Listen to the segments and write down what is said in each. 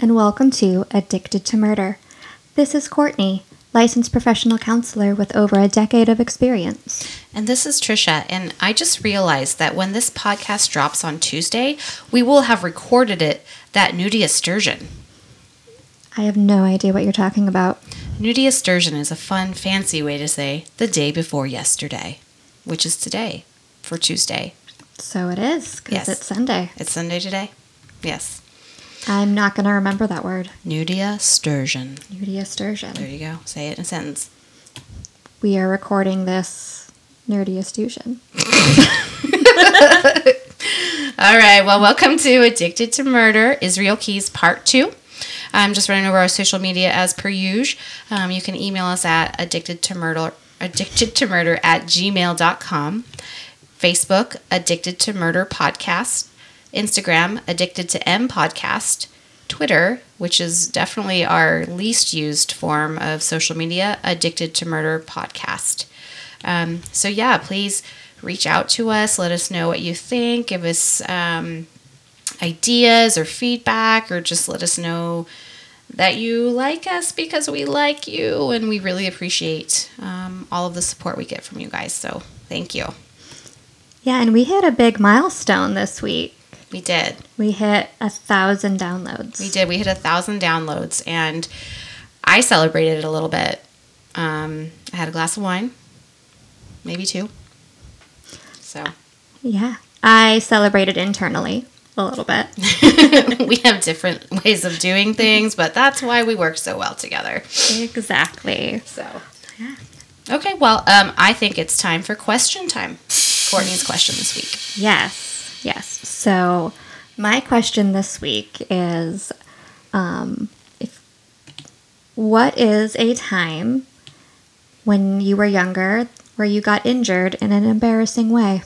and welcome to Addicted to Murder. This is Courtney, licensed professional counselor with over a decade of experience. And this is Trisha, and I just realized that when this podcast drops on Tuesday, we will have recorded it that nudiustertian. I have no idea what you're talking about. Nudiustertian is a fun, fancy way to say the day before yesterday, which is today for Tuesday. So it is, because Yes. it's Sunday. It's Sunday today? Yes. I'm not going to remember that word. Nudia sturgeon. Nudie There you go. Say it in a sentence. We are recording this nerdy estusion. All right. Well, welcome to Addicted to Murder, Israel Keyes Part 2. I'm just running over our social media as per usual. Um, you can email us at addicted to murder, addicted to murder at gmail.com. Facebook, Addicted to Murder Podcast. Instagram, Addicted to M Podcast. Twitter, which is definitely our least used form of social media, Addicted to Murder Podcast. Um, so, yeah, please reach out to us. Let us know what you think. Give us um, ideas or feedback, or just let us know that you like us because we like you and we really appreciate um, all of the support we get from you guys. So, thank you. Yeah, and we hit a big milestone this week. We did. We hit a thousand downloads. We did. We hit a thousand downloads, and I celebrated it a little bit. Um, I had a glass of wine, maybe two. So Yeah. I celebrated internally a little bit. we have different ways of doing things, but that's why we work so well together. exactly. So, yeah. okay. Well, um, I think it's time for question time. Courtney's question this week. Yes. Yes. So, my question this week is um, if, what is a time when you were younger where you got injured in an embarrassing way?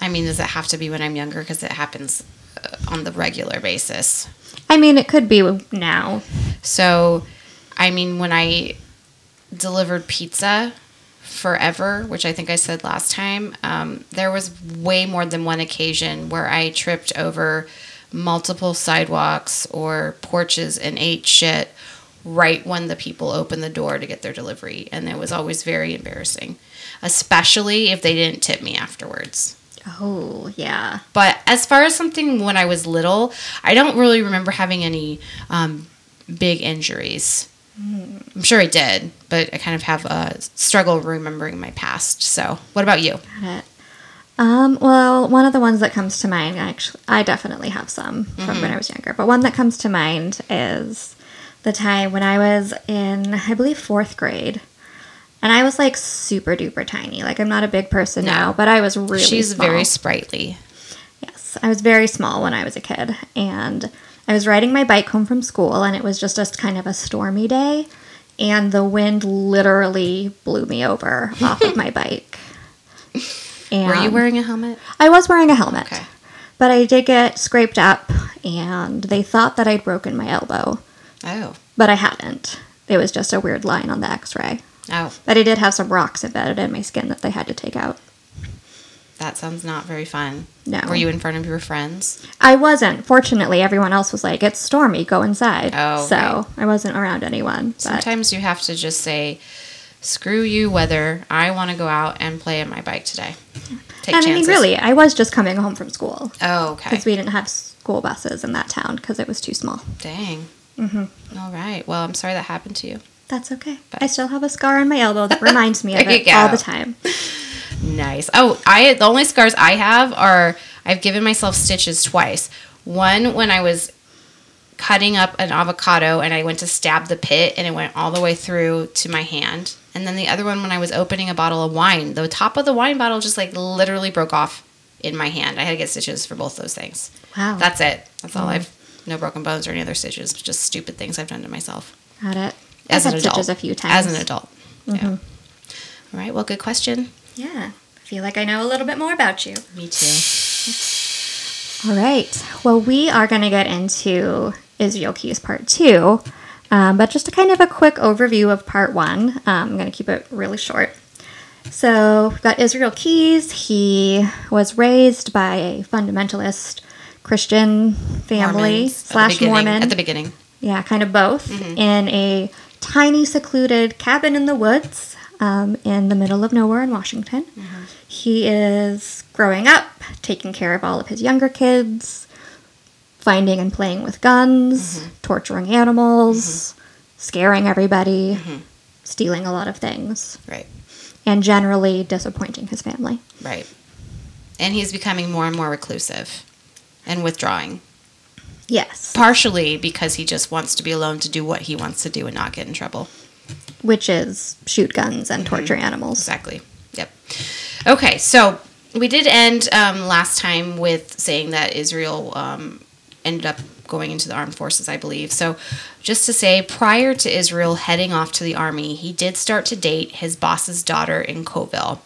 I mean, does it have to be when I'm younger? Because it happens uh, on the regular basis. I mean, it could be now. So, I mean, when I delivered pizza forever, which I think I said last time, um, there was way more than one occasion where I tripped over multiple sidewalks or porches and ate shit right when the people opened the door to get their delivery. And it was always very embarrassing, especially if they didn't tip me afterwards. Oh, yeah. But as far as something when I was little, I don't really remember having any um, big injuries. I'm sure I did, but I kind of have a struggle remembering my past. So, what about you? Um, well, one of the ones that comes to mind, actually, I definitely have some from when I was younger, but one that comes to mind is the time when I was in, I believe, fourth grade. And I was like super duper tiny. Like, I'm not a big person No. now, but I was really She's small. very sprightly. Yes, I was very small when I was a kid, and I was riding my bike home from school, and it was just a kind of a stormy day, and the wind literally blew me over off of my bike. And Were you wearing a helmet? I was wearing a helmet, Okay. but I did get scraped up, and they thought that I'd broken my elbow, Oh. but I hadn't. It was just a weird line on the X-ray, Oh, but I did have some rocks embedded in my skin that they had to take out. That sounds not very fun. No. Were you in front of your friends? I wasn't. Fortunately, everyone else was like, "It's stormy, go inside." Oh, so right. I wasn't around anyone. But Sometimes you have to just say, screw you, weather. I want to go out and play on my bike today. Take and I mean, chances. really, I was just coming home from school Oh, okay. because we didn't have school buses in that town because it was too small. Dang. Mm-hmm. All right. Well, I'm sorry that happened to you. That's okay. I still have a scar on my elbow that reminds me of it all the time. Nice. Oh, I the only scars I have are I've given myself stitches twice. One when I was cutting up an avocado and I went to stab the pit and it went all the way through to my hand. And then the other one when I was opening a bottle of wine, the top of the wine bottle just like literally broke off in my hand. I had to get stitches for both those things. Wow. That's it. That's all I've no broken bones or any other stitches, just stupid things I've done to myself Got it. as I've an had adult. stitches a few times. As an adult. Mm-hmm. Yeah. All right. Well, good question. Yeah. I feel like I know a little bit more about you. Me too. All right. Well, we are going to get into Israel Keyes Part 2. Um, but just a kind of a quick overview of Part 1. Um, I'm going to keep it really short. So, we've got Israel Keyes. He was raised by a fundamentalist Christian family Mormons slash beginning- Mormon. At the beginning. Yeah, kind of both. Mm-hmm. In a tiny, secluded cabin in the woods um, in the middle of nowhere in Washington. Mm-hmm. He is growing up, taking care of all of his younger kids, finding and playing with guns, Mm-hmm. torturing animals, scaring everybody, stealing a lot of things, Right. and generally disappointing his family. Right. And he's becoming more and more reclusive and withdrawing. Yes. Partially because he just wants to be alone to do what he wants to do and not get in trouble. Which is shoot guns Mm-hmm. and torture animals. Exactly. Yep. Okay, so we did end um, last time with saying that Israel um, ended up going into the armed forces, I believe. So, just to say, prior to Israel heading off to the army, he did start to date his boss's daughter in Colville.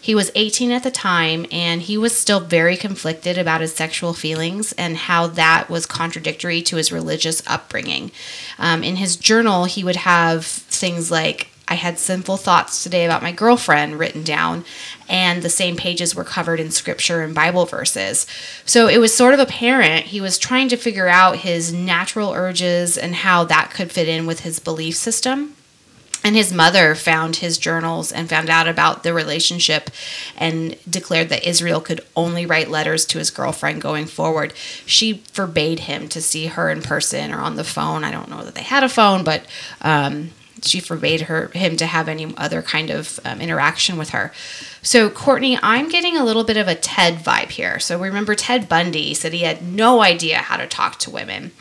He was 18 at the time, and he was still very conflicted about his sexual feelings and how that was contradictory to his religious upbringing. Um, in his journal, he would have things like, I had sinful thoughts today about my girlfriend written down, and the same pages were covered in scripture and Bible verses. So it was sort of apparent he was trying to figure out his natural urges and how that could fit in with his belief system. And his mother found his journals and found out about the relationship and declared that Israel could only write letters to his girlfriend going forward. She forbade him to see her in person or on the phone. I don't know that they had a phone, but um, she forbade her him to have any other kind of um, interaction with her. So Courtney, I'm getting a little bit of a Ted vibe here. So remember Ted Bundy said he had no idea how to talk to women.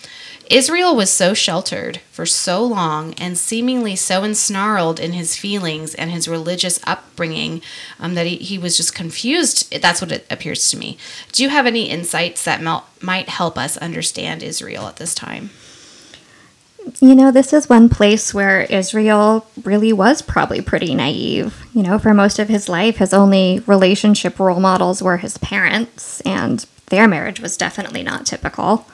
Israel was so sheltered for so long and seemingly so ensnarled in his feelings and his religious upbringing um, that he, he was just confused. That's what it appears to me. Do you have any insights that mel- might help us understand Israel at this time? You know, this is one place where Israel really was probably pretty naive. You know, for most of his life, his only relationship role models were his parents, and their marriage was definitely not typical.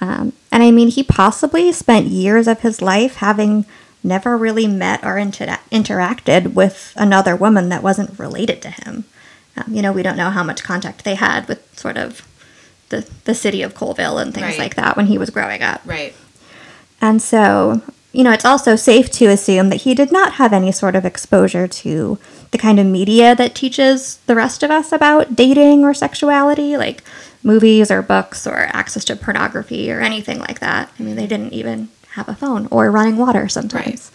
Um, and I mean, he possibly spent years of his life having never really met or inter- interacted with another woman that wasn't related to him. Um, you know, we don't know how much contact they had with sort of the, the city of Colville and things Right. like that when he was growing up. Right. And so, you know, it's also safe to assume that he did not have any sort of exposure to the kind of media that teaches the rest of us about dating or sexuality, like movies or books or access to pornography or anything like that. I mean, they didn't even have a phone or running water sometimes.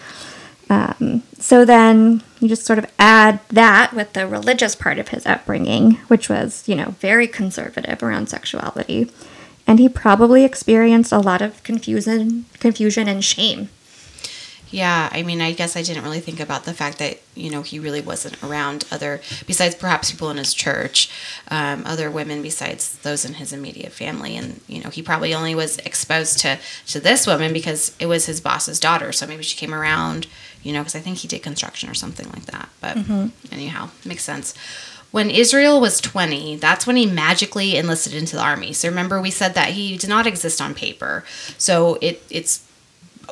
Um, so then you just sort of add that with the religious part of his upbringing, which was, you know, very conservative around sexuality. And he probably experienced a lot of confusion, confusion and shame. Yeah, I mean, I guess I didn't really think about the fact that you know he really wasn't around other, besides perhaps people in his church, um, other women besides those in his immediate family, and you know he probably only was exposed to to this woman because it was his boss's daughter. So maybe she came around, you know, because I think he did construction or something like that. But anyhow, makes sense. When Israel was 20, that's when he magically enlisted into the army. So remember, we said that he did not exist on paper. So it it's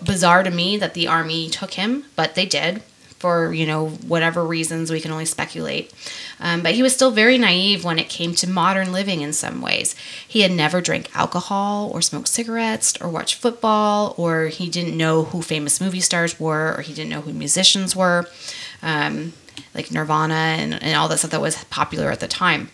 bizarre to me that the army took him, but they did for you know whatever reasons we can only speculate. Um, but he was still very naive when it came to modern living in some ways. He had never drank alcohol or smoked cigarettes or watched football, or he didn't know who famous movie stars were, or he didn't know who musicians were, um, like Nirvana and, and all that stuff that was popular at the time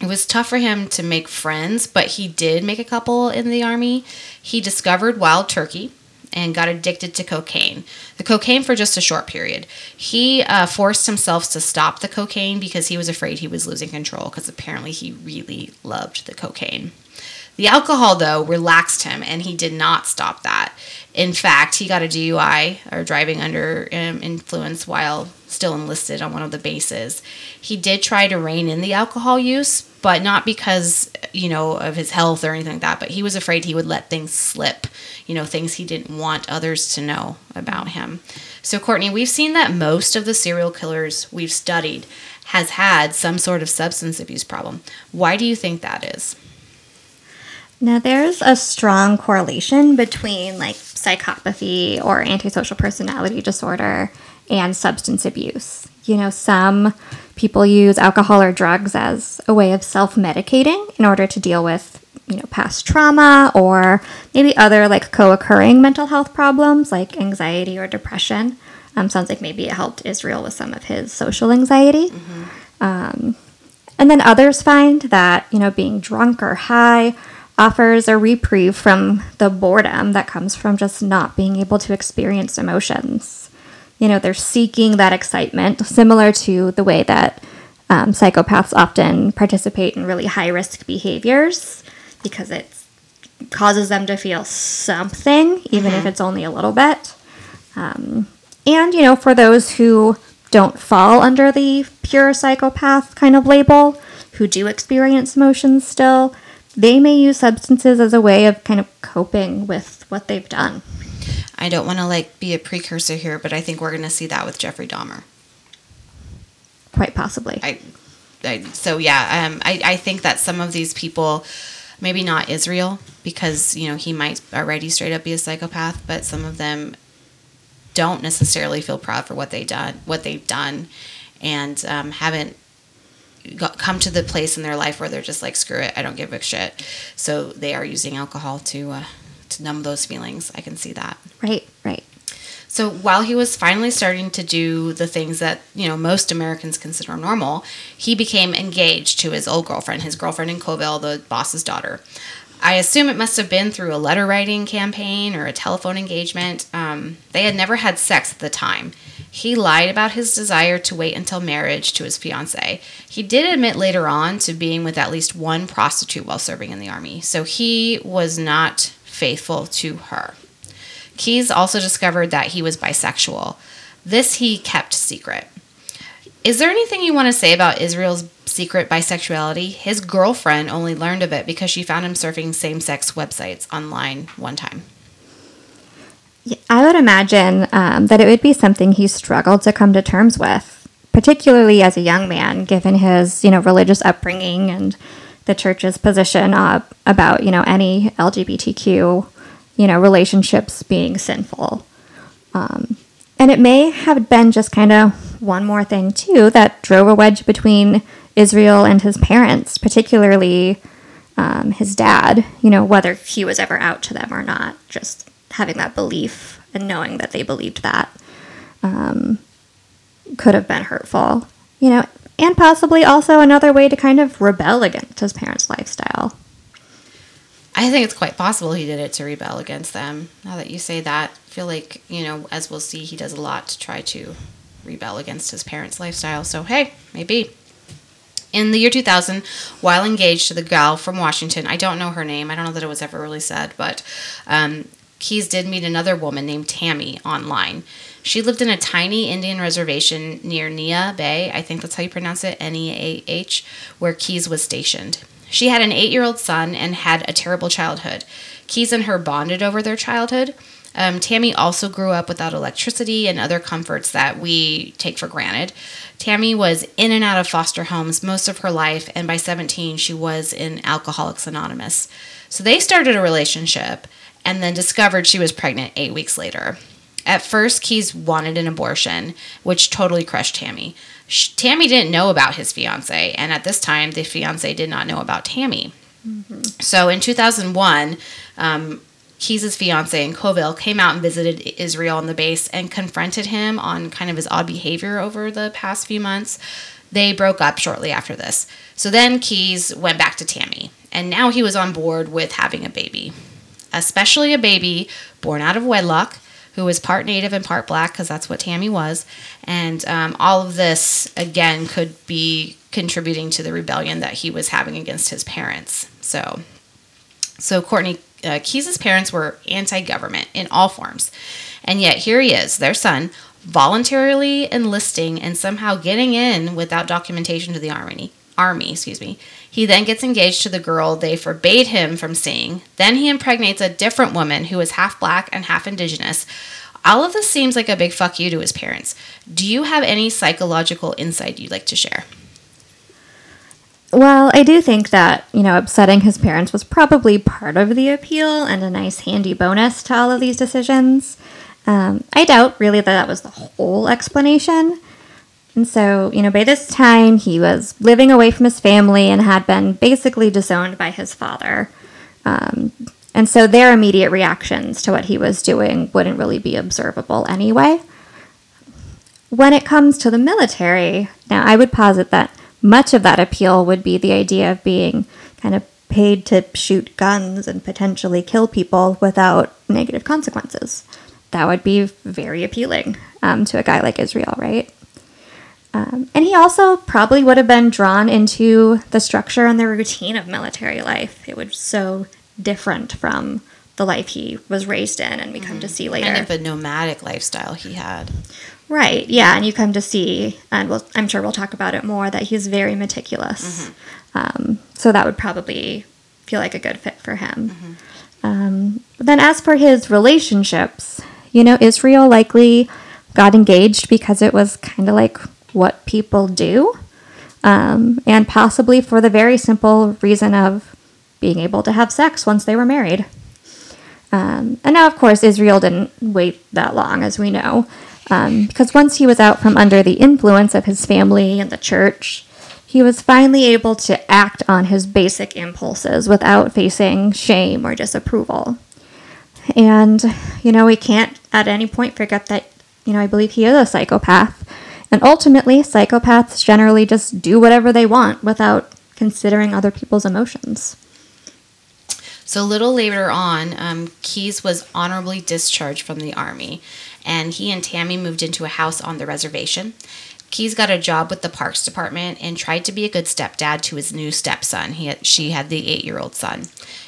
it was tough for him to make friends, but he did make a couple in the army. He discovered wild turkey and got addicted to cocaine. The cocaine for just a short period. He uh, forced himself to stop the cocaine because he was afraid he was losing control because apparently he really loved the cocaine. The alcohol, though, relaxed him and he did not stop that. In fact, he got a DUI or driving under um, influence while still enlisted on one of the bases. He did try to rein in the alcohol use, but not because, you know, of his health or anything like that, but he was afraid he would let things slip, you know, things he didn't want others to know about him. So, Courtney, we've seen that most of the serial killers we've studied has had some sort of substance abuse problem. Why do you think that is? Now, there's a strong correlation between like psychopathy or antisocial personality disorder and substance abuse. You know, some people use alcohol or drugs as a way of self medicating in order to deal with you know, past trauma or maybe other like co occurring mental health problems like anxiety or depression. Um, sounds like maybe it helped Israel with some of his social anxiety. Um, and then others find that, you know, being drunk or high offers a reprieve from the boredom that comes from just not being able to experience emotions. You know, they're seeking that excitement, similar to the way that um, psychopaths often participate in really high risk behaviors because it causes them to feel something, even if it's only a little bit. Um, and, you know, for those who don't fall under the pure psychopath kind of label, who do experience emotions still, they may use substances as a way of kind of coping with what they've done. I don't want to like be a precursor here, but I think we're going to see that with Jeffrey Dahmer. Quite possibly. I, I so yeah, um, I, I think that some of these people, maybe not Israel, because you know he might already straight up be a psychopath, but some of them don't necessarily feel proud for what they done, what they've done, and um, haven't got, come to the place in their life where they're just like, screw it, I don't give a shit. So they are using alcohol to uh, to numb those feelings. I can see that. Right, right. So while he was finally starting to do the things that, you know, most Americans consider normal, he became engaged to his old girlfriend, his girlfriend in Colville, the boss's daughter. I assume it must have been through a letter writing campaign or a telephone engagement. Um, they had never had sex at the time. He lied about his desire to wait until marriage to his fiancee. He did admit later on to being with at least one prostitute while serving in the army, so he was not faithful to her. Keyes also discovered that he was bisexual. This he kept secret. Is there anything you want to say about Israel's secret bisexuality? His girlfriend only learned of it because she found him surfing same sex websites online one time. I would imagine um, that it would be something he struggled to come to terms with, particularly as a young man, given his you know religious upbringing and the church's position uh, about you know any LGBTQ you know relationships being sinful. Um, and it may have been just kind of one more thing too that drove a wedge between Israel and his parents, particularly um, his dad. You know whether he was ever out to them or not, just having that belief and knowing that they believed that um, could have been hurtful, you know, and possibly also another way to kind of rebel against his parents' lifestyle. I think it's quite possible he did it to rebel against them. Now that you say that, I feel like, you know, as we'll see, he does a lot to try to rebel against his parents' lifestyle. So, hey, maybe. In the year 2000, while engaged to the gal from Washington, I don't know her name, I don't know that it was ever really said, but um, Keyes did meet another woman named Tammy online. She lived in a tiny Indian reservation near Neah Bay, I think that's how you pronounce it, N E A H, where Keyes was stationed. She had an eight year old son and had a terrible childhood. Keyes and her bonded over their childhood. Um, Tammy also grew up without electricity and other comforts that we take for granted. Tammy was in and out of foster homes most of her life, and by 17, she was in Alcoholics Anonymous. So they started a relationship and then discovered she was pregnant eight weeks later. At first, Keyes wanted an abortion, which totally crushed Tammy. Sh- Tammy didn't know about his fiance, and at this time, the fiance did not know about Tammy. So in 2001, um, Keyes' fiance in Colville came out and visited Israel on the base and confronted him on kind of his odd behavior over the past few months. They broke up shortly after this. So then Keyes went back to Tammy, and now he was on board with having a baby especially a baby born out of wedlock who was part native and part black because that's what Tammy was. And um, all of this, again, could be contributing to the rebellion that he was having against his parents. So, so Courtney uh, Keyes' parents were anti-government in all forms, and yet here he is, their son, voluntarily enlisting and somehow getting in without documentation to the army. Army, excuse me. He then gets engaged to the girl they forbade him from seeing. Then he impregnates a different woman who is half black and half indigenous. All of this seems like a big fuck you to his parents. Do you have any psychological insight you'd like to share? Well, I do think that, you know, upsetting his parents was probably part of the appeal and a nice handy bonus to all of these decisions. Um, I doubt really that that was the whole explanation. And so, you know, by this time he was living away from his family and had been basically disowned by his father. Um, and so their immediate reactions to what he was doing wouldn't really be observable anyway. When it comes to the military, now I would posit that much of that appeal would be the idea of being kind of paid to shoot guns and potentially kill people without negative consequences. That would be very appealing um, to a guy like Israel, right? Um, and he also probably would have been drawn into the structure and the routine of military life. It was so different from the life he was raised in and we come to see later. Kind of a nomadic lifestyle he had. Right. Yeah, and you come to see, and we'll, I'm sure we'll talk about it more. That he's very meticulous. Um, so that would probably feel like a good fit for him. Um, but then, as for his relationships, you know, Israel likely got engaged because it was kind of like what people do, um, and possibly for the very simple reason of being able to have sex once they were married. Um, and now, of course, Israel didn't wait that long, as we know, um, because once he was out from under the influence of his family and the church, he was finally able to act on his basic impulses without facing shame or disapproval. And, you know, we can't at any point forget that, you know, I believe he is a psychopath. And ultimately, psychopaths generally just do whatever they want without considering other people's emotions. So a little later on, um, Keyes was honorably discharged from the army, and he and Tammy moved into a house on the reservation. Keyes got a job with the Parks Department and tried to be a good stepdad to his new stepson. He had, she had the eight-year-old son.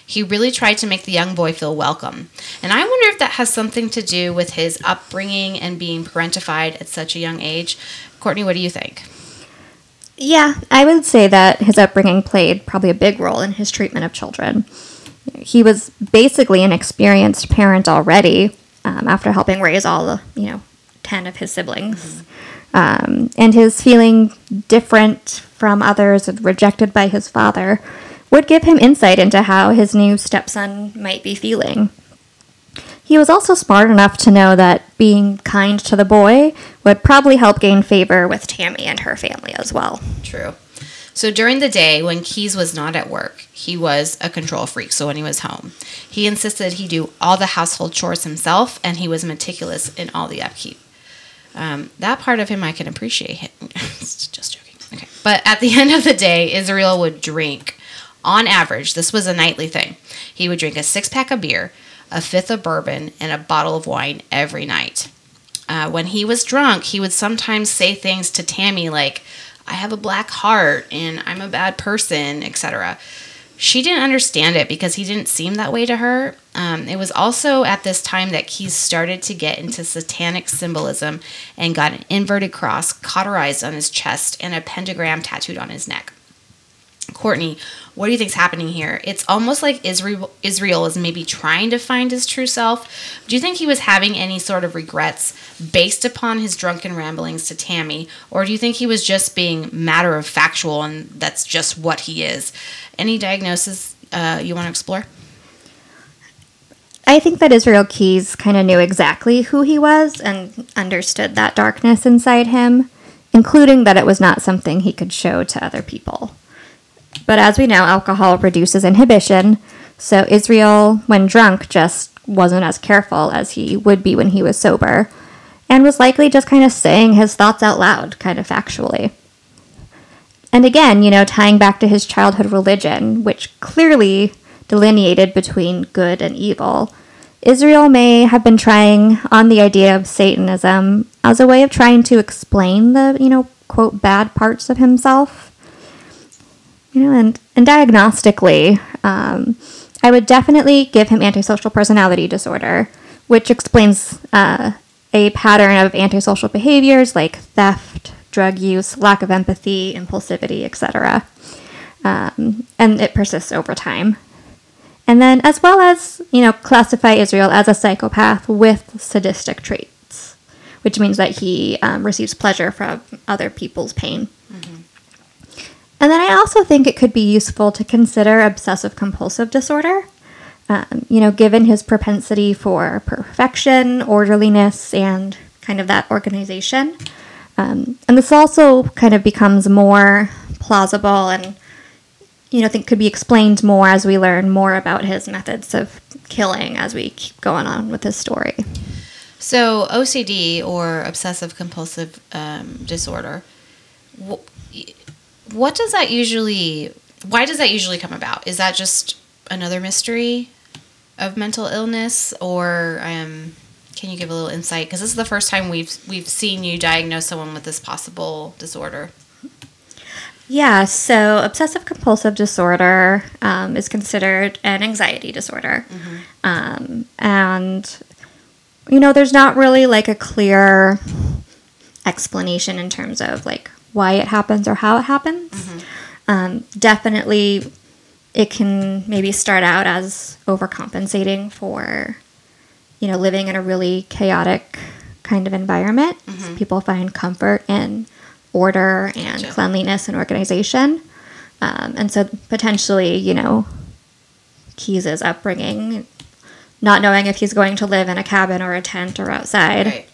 He really tried to make the young boy feel welcome, and I wonder if that has something to do with his upbringing and being parentified at such a young age. Courtney, what do you think? Yeah, I would say that his upbringing played probably a big role in his treatment of children. He was basically an experienced parent already um, after helping raise all the, you know, 10 of his siblings. Um, and his feeling different from others and rejected by his father would give him insight into how his new stepson might be feeling. He was also smart enough to know that being kind to the boy would probably help gain favor with Tammy and her family as well. True. So during the day, when Keyes was not at work, he was a control freak. So when he was home, he insisted he do all the household chores himself, and he was meticulous in all the upkeep. Um, that part of him I can appreciate. Just joking. Okay. But at the end of the day, Israel would drink. On average, this was a nightly thing. He would drink a six pack of beer, a fifth of bourbon, and a bottle of wine every night. Uh, when he was drunk, he would sometimes say things to Tammy like, I have a black heart and I'm a bad person, etc. She didn't understand it because he didn't seem that way to her. Um, it was also at this time that Keyes started to get into satanic symbolism and got an inverted cross cauterized on his chest and a pentagram tattooed on his neck. Courtney, what do you think's happening here? It's almost like Israel Israel is maybe trying to find his true self. Do you think he was having any sort of regrets based upon his drunken ramblings to Tammy, or do you think he was just being matter of factual and that's just what he is? Any diagnosis uh, you want to explore? I think that Israel Keyes kind of knew exactly who he was and understood that darkness inside him, including that it was not something he could show to other people. But as we know, alcohol reduces inhibition, so Israel, when drunk, just wasn't as careful as he would be when he was sober, and was likely just kind of saying his thoughts out loud, kind of factually. And again, you know, tying back to his childhood religion, which clearly delineated between good and evil, Israel may have been trying on the idea of Satanism as a way of trying to explain the, you know, quote, bad parts of himself. You know, and, and diagnostically, um, I would definitely give him antisocial personality disorder, which explains uh, a pattern of antisocial behaviors like theft, drug use, lack of empathy, impulsivity, etc. Um, and it persists over time. And then, as well as, you know, classify Israel as a psychopath with sadistic traits, which means that he um, receives pleasure from other people's pain. And then I also think it could be useful to consider obsessive compulsive disorder. Um, you know, given his propensity for perfection, orderliness, and kind of that organization. Um, and this also kind of becomes more plausible and you know, think could be explained more as we learn more about his methods of killing as we keep going on with his story. So OCD or obsessive compulsive um, disorder. wh- What does that usually? Why does that usually come about? Is that just another mystery of mental illness, or um, can you give a little insight? Because this is the first time we've we've seen you diagnose someone with this possible disorder. Yeah, so obsessive compulsive disorder um, is considered an anxiety disorder. Um, and, you know, there's not really like a clear explanation in terms of like why it happens or how it happens. Um, definitely, it can maybe start out as overcompensating for, you know, living in a really chaotic kind of environment. So people find comfort in order and Gotcha. cleanliness and organization. Um, and so potentially, you know, Keyes's upbringing, not knowing if he's going to live in a cabin or a tent or outside, Right.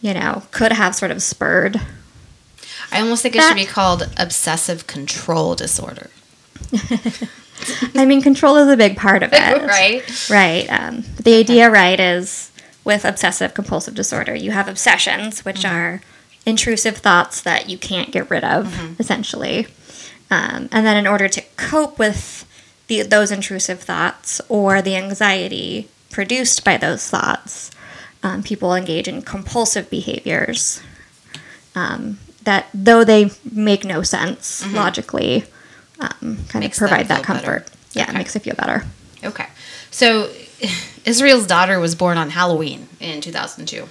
you know, could have sort of spurred. I almost think it should be called obsessive control disorder. I mean, control is a big part of it. right. Right. Um, the idea, right, is with obsessive compulsive disorder, you have obsessions, which are intrusive thoughts that you can't get rid of, essentially. Um, and then, in order to cope with the, those intrusive thoughts or the anxiety produced by those thoughts, um, people engage in compulsive behaviors um, that, though they make no sense logically, um, kind Makes of provide that feel better. comfort. Yeah, Okay. it makes it feel better. Okay. So Israel's daughter was born on Halloween in 2002.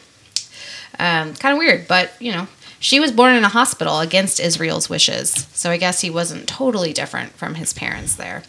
Um, kind of weird, but you know, she was born in a hospital against Israel's wishes. So I guess he wasn't totally different from his parents there.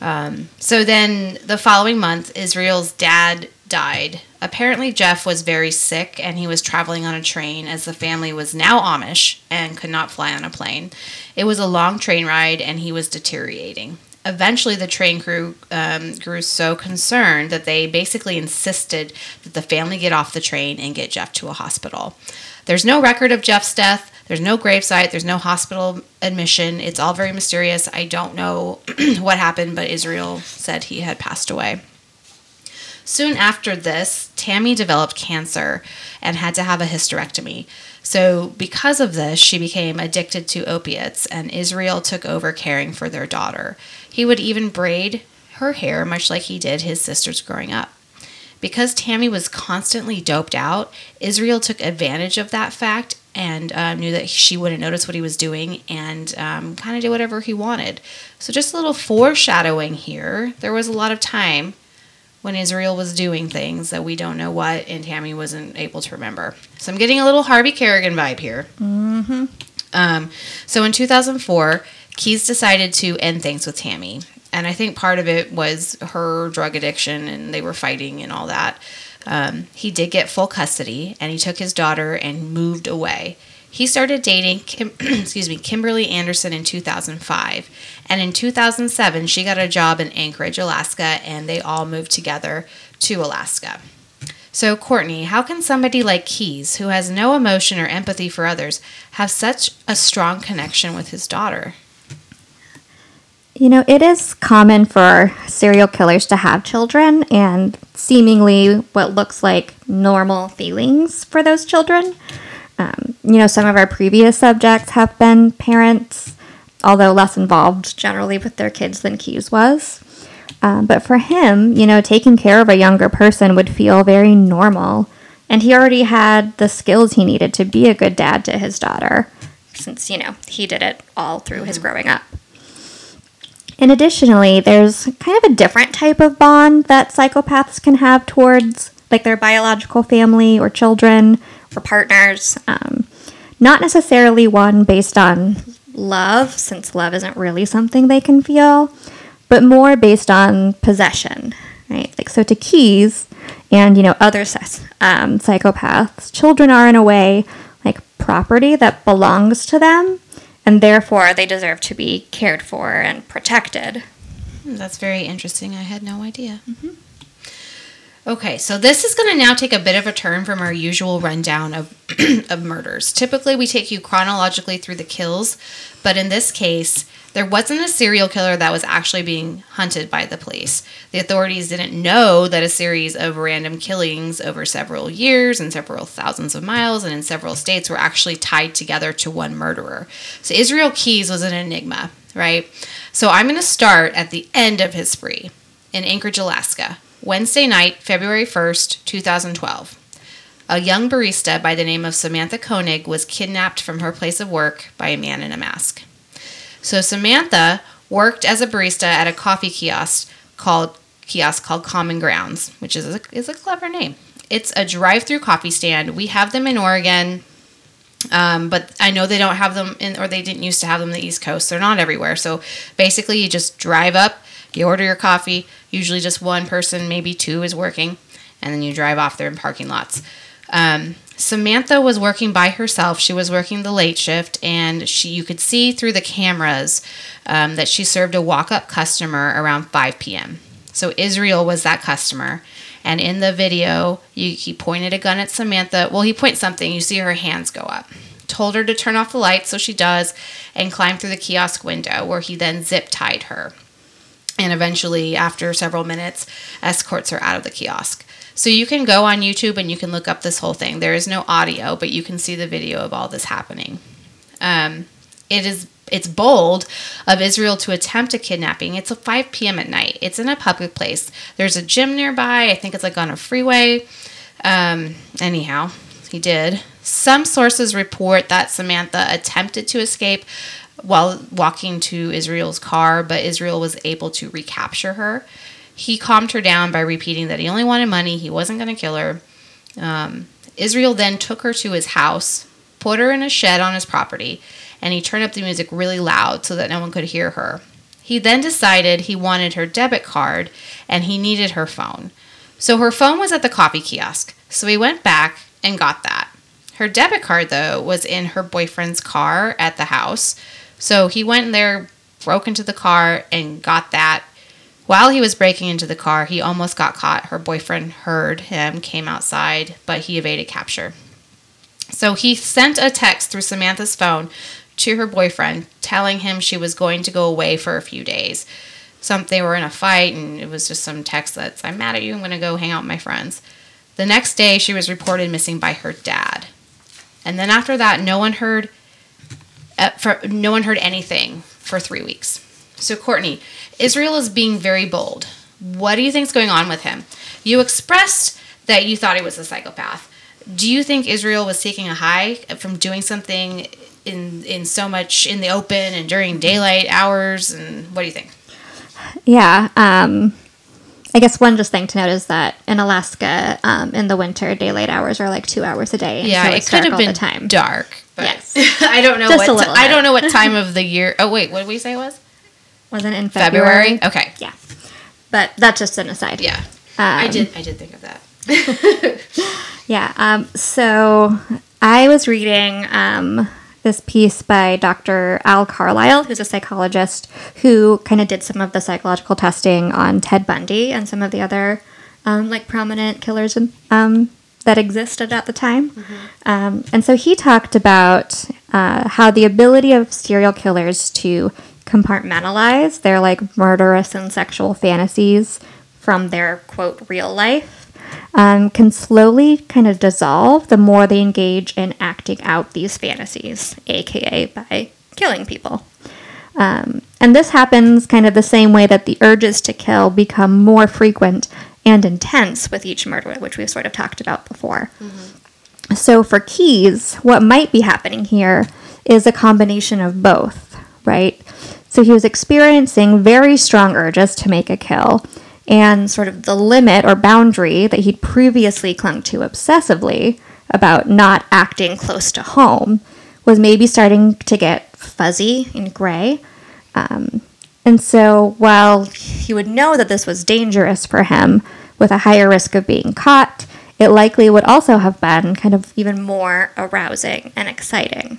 Um, so then the following month, Israel's dad died. Apparently, Jeff was very sick and he was traveling on a train as the family was now Amish and could not fly on a plane. It was a long train ride and he was deteriorating. Eventually, the train crew um, grew so concerned that they basically insisted that the family get off the train and get Jeff to a hospital. There's no record of Jeff's death. There's no gravesite. There's no hospital admission. It's all very mysterious. I don't know what happened, but Israel said he had passed away. Soon after this, Tammy developed cancer and had to have a hysterectomy. So, because of this, she became addicted to opiates, and Israel took over caring for their daughter. He would even braid her hair, much like he did his sisters growing up. Because Tammy was constantly doped out, Israel took advantage of that fact and um, knew that she wouldn't notice what he was doing and um, kind of did whatever he wanted. So, just a little foreshadowing here. There was a lot of time when Israel was doing things that we don't know what, and Tammy wasn't able to remember. So, I'm getting a little Harvey Carignan vibe here. Mm-hmm. Um, so, in 2004, Keyes decided to end things with Tammy. And I think part of it was her drug addiction and they were fighting and all that. Um, he did get full custody and he took his daughter and moved away. He started dating Kim, excuse me, Kimberly Anderson in 2005. And in 2007, she got a job in Anchorage, Alaska, and they all moved together to Alaska. So, Courtney, how can somebody like Keyes, who has no emotion or empathy for others, have such a strong connection with his daughter? You know, it is common for serial killers to have children and seemingly what looks like normal feelings for those children. Um, you know, some of our previous subjects have been parents, although less involved generally with their kids than Keyes was. Um, but for him, you know, taking care of a younger person would feel very normal. And he already had the skills he needed to be a good dad to his daughter, since, you know, he did it all through his growing up. And additionally, there's kind of a different type of bond that psychopaths can have towards like their biological family or children or partners. Um, not necessarily one based on love, since love isn't really something they can feel, but more based on possession, right? Like so to Keyes and you know other um, psychopaths, children are in a way like property that belongs to them, and therefore they deserve to be cared for and protected. Hmm, That's very interesting. I had no idea. Okay, so this is going to now take a bit of a turn from our usual rundown of, of murders. Typically, we take you chronologically through the kills, but in this case, There wasn't a serial killer that was actually being hunted by the police. The authorities didn't know that a series of random killings over several years and several thousands of miles and in several states were actually tied together to one murderer. So Israel Keyes was an enigma, right? So I'm going to start at the end of his spree in Anchorage, Alaska, Wednesday night, February 1st, 2012. A young barista by the name of Samantha Koenig was kidnapped from her place of work by a man in a mask. So Samantha worked as a barista at a coffee kiosk called kiosk called Common Grounds, which is a, is a clever name. It's a drive-through coffee stand. We have them in Oregon, um, but I know they don't have them in, or they didn't used to have them in the East Coast. They're not everywhere. So basically, you just drive up, you order your coffee. Usually, just one person, maybe two, is working, and then you drive off there in parking lots. Um, Samantha was working by herself. She was working the late shift, and she you could see through the cameras um, that she served a walk-up customer around 5 p.m. So Israel was that customer, and in the video, you, he pointed a gun at Samantha. Well, he points something. You see her hands go up. Told her to turn off the lights, so she does, and climbed through the kiosk window, where he then zip tied her. And eventually, after several minutes, escorts her out of the kiosk. So you can go on YouTube and you can look up this whole thing. There is no audio, but you can see the video of all this happening. Um, it is it's bold of Israel to attempt a kidnapping. It's a 5 p.m. at night. It's in a public place. There's a gym nearby. I think it's like on a freeway. Um, anyhow, he did. Some sources report that Samantha attempted to escape while walking to Israel's car, but Israel was able to recapture her. He calmed her down by repeating that he only wanted money, he wasn't going to kill her. Um, Israel then took her to his house, put her in a shed on his property, and he turned up the music really loud so that no one could hear her. He then decided he wanted her debit card and he needed her phone. So her phone was at the coffee kiosk. So he went back and got that. Her debit card, though, was in her boyfriend's car at the house. So he went there, broke into the car, and got that while he was breaking into the car, he almost got caught. Her boyfriend heard him, came outside, but he evaded capture. So he sent a text through Samantha's phone to her boyfriend telling him she was going to go away for a few days. Some they were in a fight and it was just some text that's I'm mad at you, I'm going to go hang out with my friends. The next day she was reported missing by her dad. And then after that no one heard uh, for, no one heard anything for 3 weeks. So Courtney, Israel is being very bold. What do you think is going on with him? You expressed that you thought he was a psychopath. Do you think Israel was taking a high from doing something in in so much in the open and during daylight hours? And what do you think? Yeah. Um, I guess one just thing to note is that in Alaska, um, in the winter, daylight hours are like two hours a day. Yeah, so it could have been time. dark. But Yes. I don't know Just what I don't know what time of the year. Oh wait, what did we say it was? Wasn't in February? February. Okay. Yeah. But that's just an aside. Yeah. I Um, did. I did think of that. Yeah. Um, so I was reading um, this piece by Dr. Al Carlisle, who's a psychologist who kind of did some of the psychological testing on Ted Bundy and some of the other um, like prominent killers in, um, that existed at the time. Um, and so he talked about uh, how the ability of serial killers to compartmentalize their like murderous and sexual fantasies from their quote real life um, can slowly kind of dissolve the more they engage in acting out these fantasies, aka by killing people. Um, and this happens kind of the same way that the urges to kill become more frequent and intense with each murder, which we've sort of talked about before. So for Keyes, what might be happening here is a combination of both, right? So he was experiencing very strong urges to make a kill, and sort of the limit or boundary that he'd previously clung to obsessively about not acting close to home was maybe starting to get fuzzy and gray. Um, and so while he would know that this was dangerous for him with a higher risk of being caught, it likely would also have been kind of even more arousing and exciting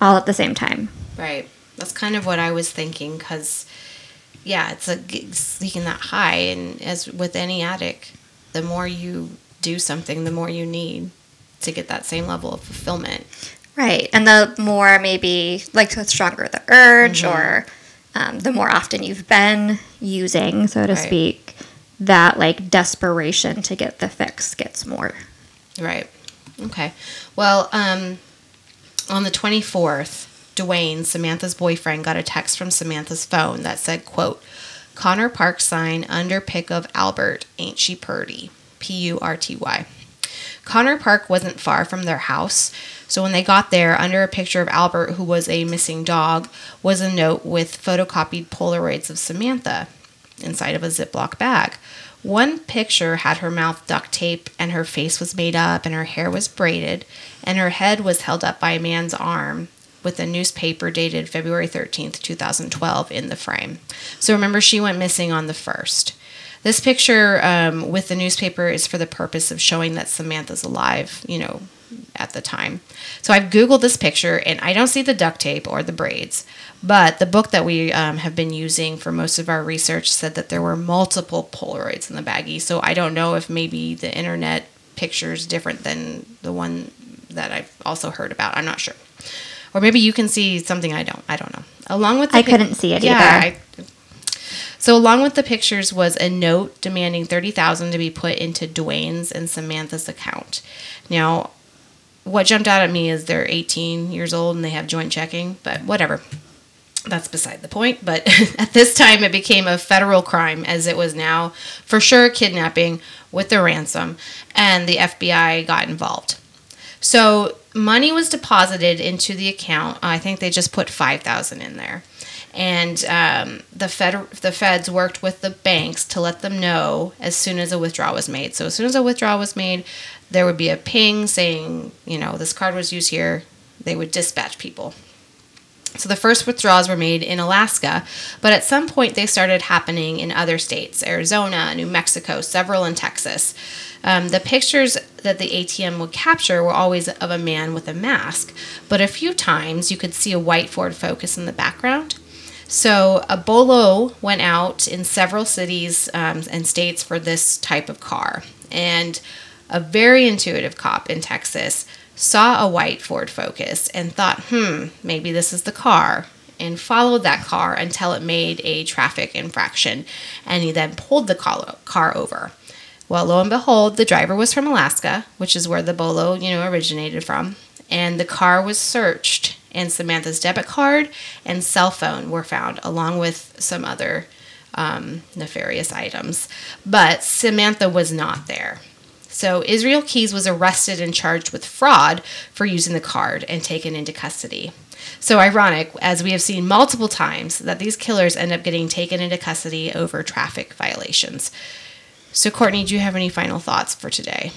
all at the same time. Right. That's kind of what I was thinking because, yeah, it's a seeking that high, and as with any addict, the more you do something, the more you need to get that same level of fulfillment. Right. And the more maybe, like, the stronger the urge Mm-hmm. or um, the more often you've been using, so to Right. speak, that, like, desperation to get the fix gets more. Right. Okay. Well, um, on the 24th, Duane, Samantha's boyfriend, got a text from Samantha's phone that said, quote, Connor Park sign under pick of Albert, ain't she purty? P-U-R-T-Y. Connor Park wasn't far from their house, so when they got there, under a picture of Albert, who was a missing dog, was a note with photocopied Polaroids of Samantha inside of a Ziploc bag. One picture had her mouth duct tape, and her face was made up, and her hair was braided, and her head was held up by a man's arm with a newspaper dated February 13th, 2012, in the frame. So remember, she went missing on the 1st. This picture um, with the newspaper is for the purpose of showing that Samantha's alive, you know, at the time. So I've Googled this picture and I don't see the duct tape or the braids, but the book that we um, have been using for most of our research said that there were multiple Polaroids in the baggie. So I don't know if maybe the internet picture is different than the one that I've also heard about. I'm not sure. Or maybe you can see something I don't. I don't know. Along with the I pic- couldn't see it yeah, either. I, so along with the pictures was a note demanding thirty thousand to be put into Duane's and Samantha's account. Now, what jumped out at me is they're 18 years old and they have joint checking, but whatever. That's beside the point. But at this time, it became a federal crime, as it was now for sure kidnapping with the ransom, and the FBI got involved. So money was deposited into the account. I think they just put five thousand in there, and um, the fed the feds worked with the banks to let them know as soon as a withdrawal was made. So as soon as a withdrawal was made, there would be a ping saying, you know, this card was used here. They would dispatch people. So the first withdrawals were made in Alaska, but at some point they started happening in other states Arizona, New Mexico, several in Texas. Um, the pictures that the ATM would capture were always of a man with a mask, but a few times you could see a white Ford Focus in the background. So a bolo went out in several cities um, and states for this type of car, and a very intuitive cop in Texas saw a white Ford Focus and thought, hmm, maybe this is the car, and followed that car until it made a traffic infraction, and he then pulled the car over. Well, lo and behold, the driver was from Alaska, which is where the bolo, you know, originated from, and the car was searched, and Samantha's debit card and cell phone were found, along with some other um, nefarious items. But Samantha was not there. So Israel Keyes was arrested and charged with fraud for using the card and taken into custody. So ironic, as we have seen multiple times, that these killers end up getting taken into custody over traffic violations. So, Courtney, do you have any final thoughts for today?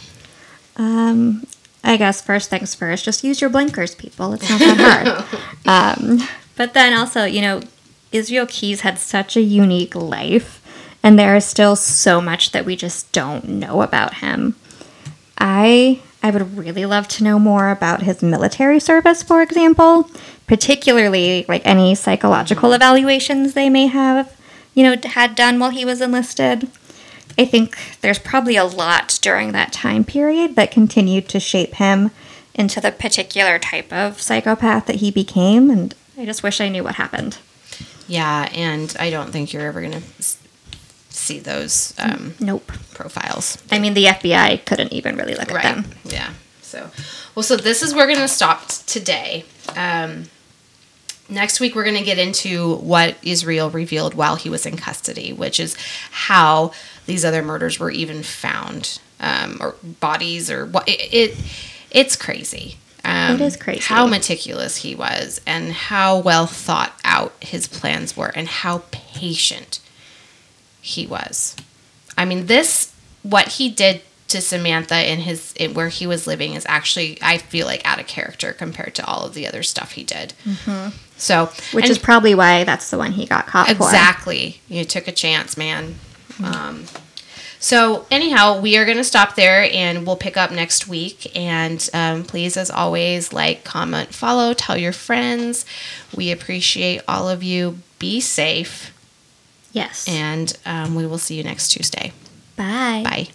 Um, I guess first things first, just use your blinkers, people. It's not that hard. um, but then also, you know, Israel Keyes had such a unique life, and there is still so much that we just don't know about him. I I would really love to know more about his military service, for example, particularly like any psychological mm-hmm. evaluations they may have, you know, had done while he was enlisted. I think there's probably a lot during that time period that continued to shape him into the particular type of psychopath that he became, and I just wish I knew what happened. Yeah, and I don't think you're ever going to see those um, Nope. profiles. I mean, the FBI couldn't even really look at them. Yeah. So, well, so this is where we're going to stop today. Um, next week, we're going to get into what Israel revealed while he was in custody, which is how these other murders were even found, um, or bodies, or what. It, it it's crazy. Um, It is crazy. how meticulous he was, and how well thought out his plans were, and how patient he was. I mean, this what he did to Samantha in his in where he was living is actually I feel like out of character compared to all of the other stuff he did. So, Which is probably why that's the one he got caught for. exactly you took a chance, man. Um, so anyhow, we are going to stop there and we'll pick up next week. And um, please, as always, like, comment, follow, tell your friends. We appreciate all of you. Be safe, Yes. and um, we will see you next Tuesday. Bye. Bye.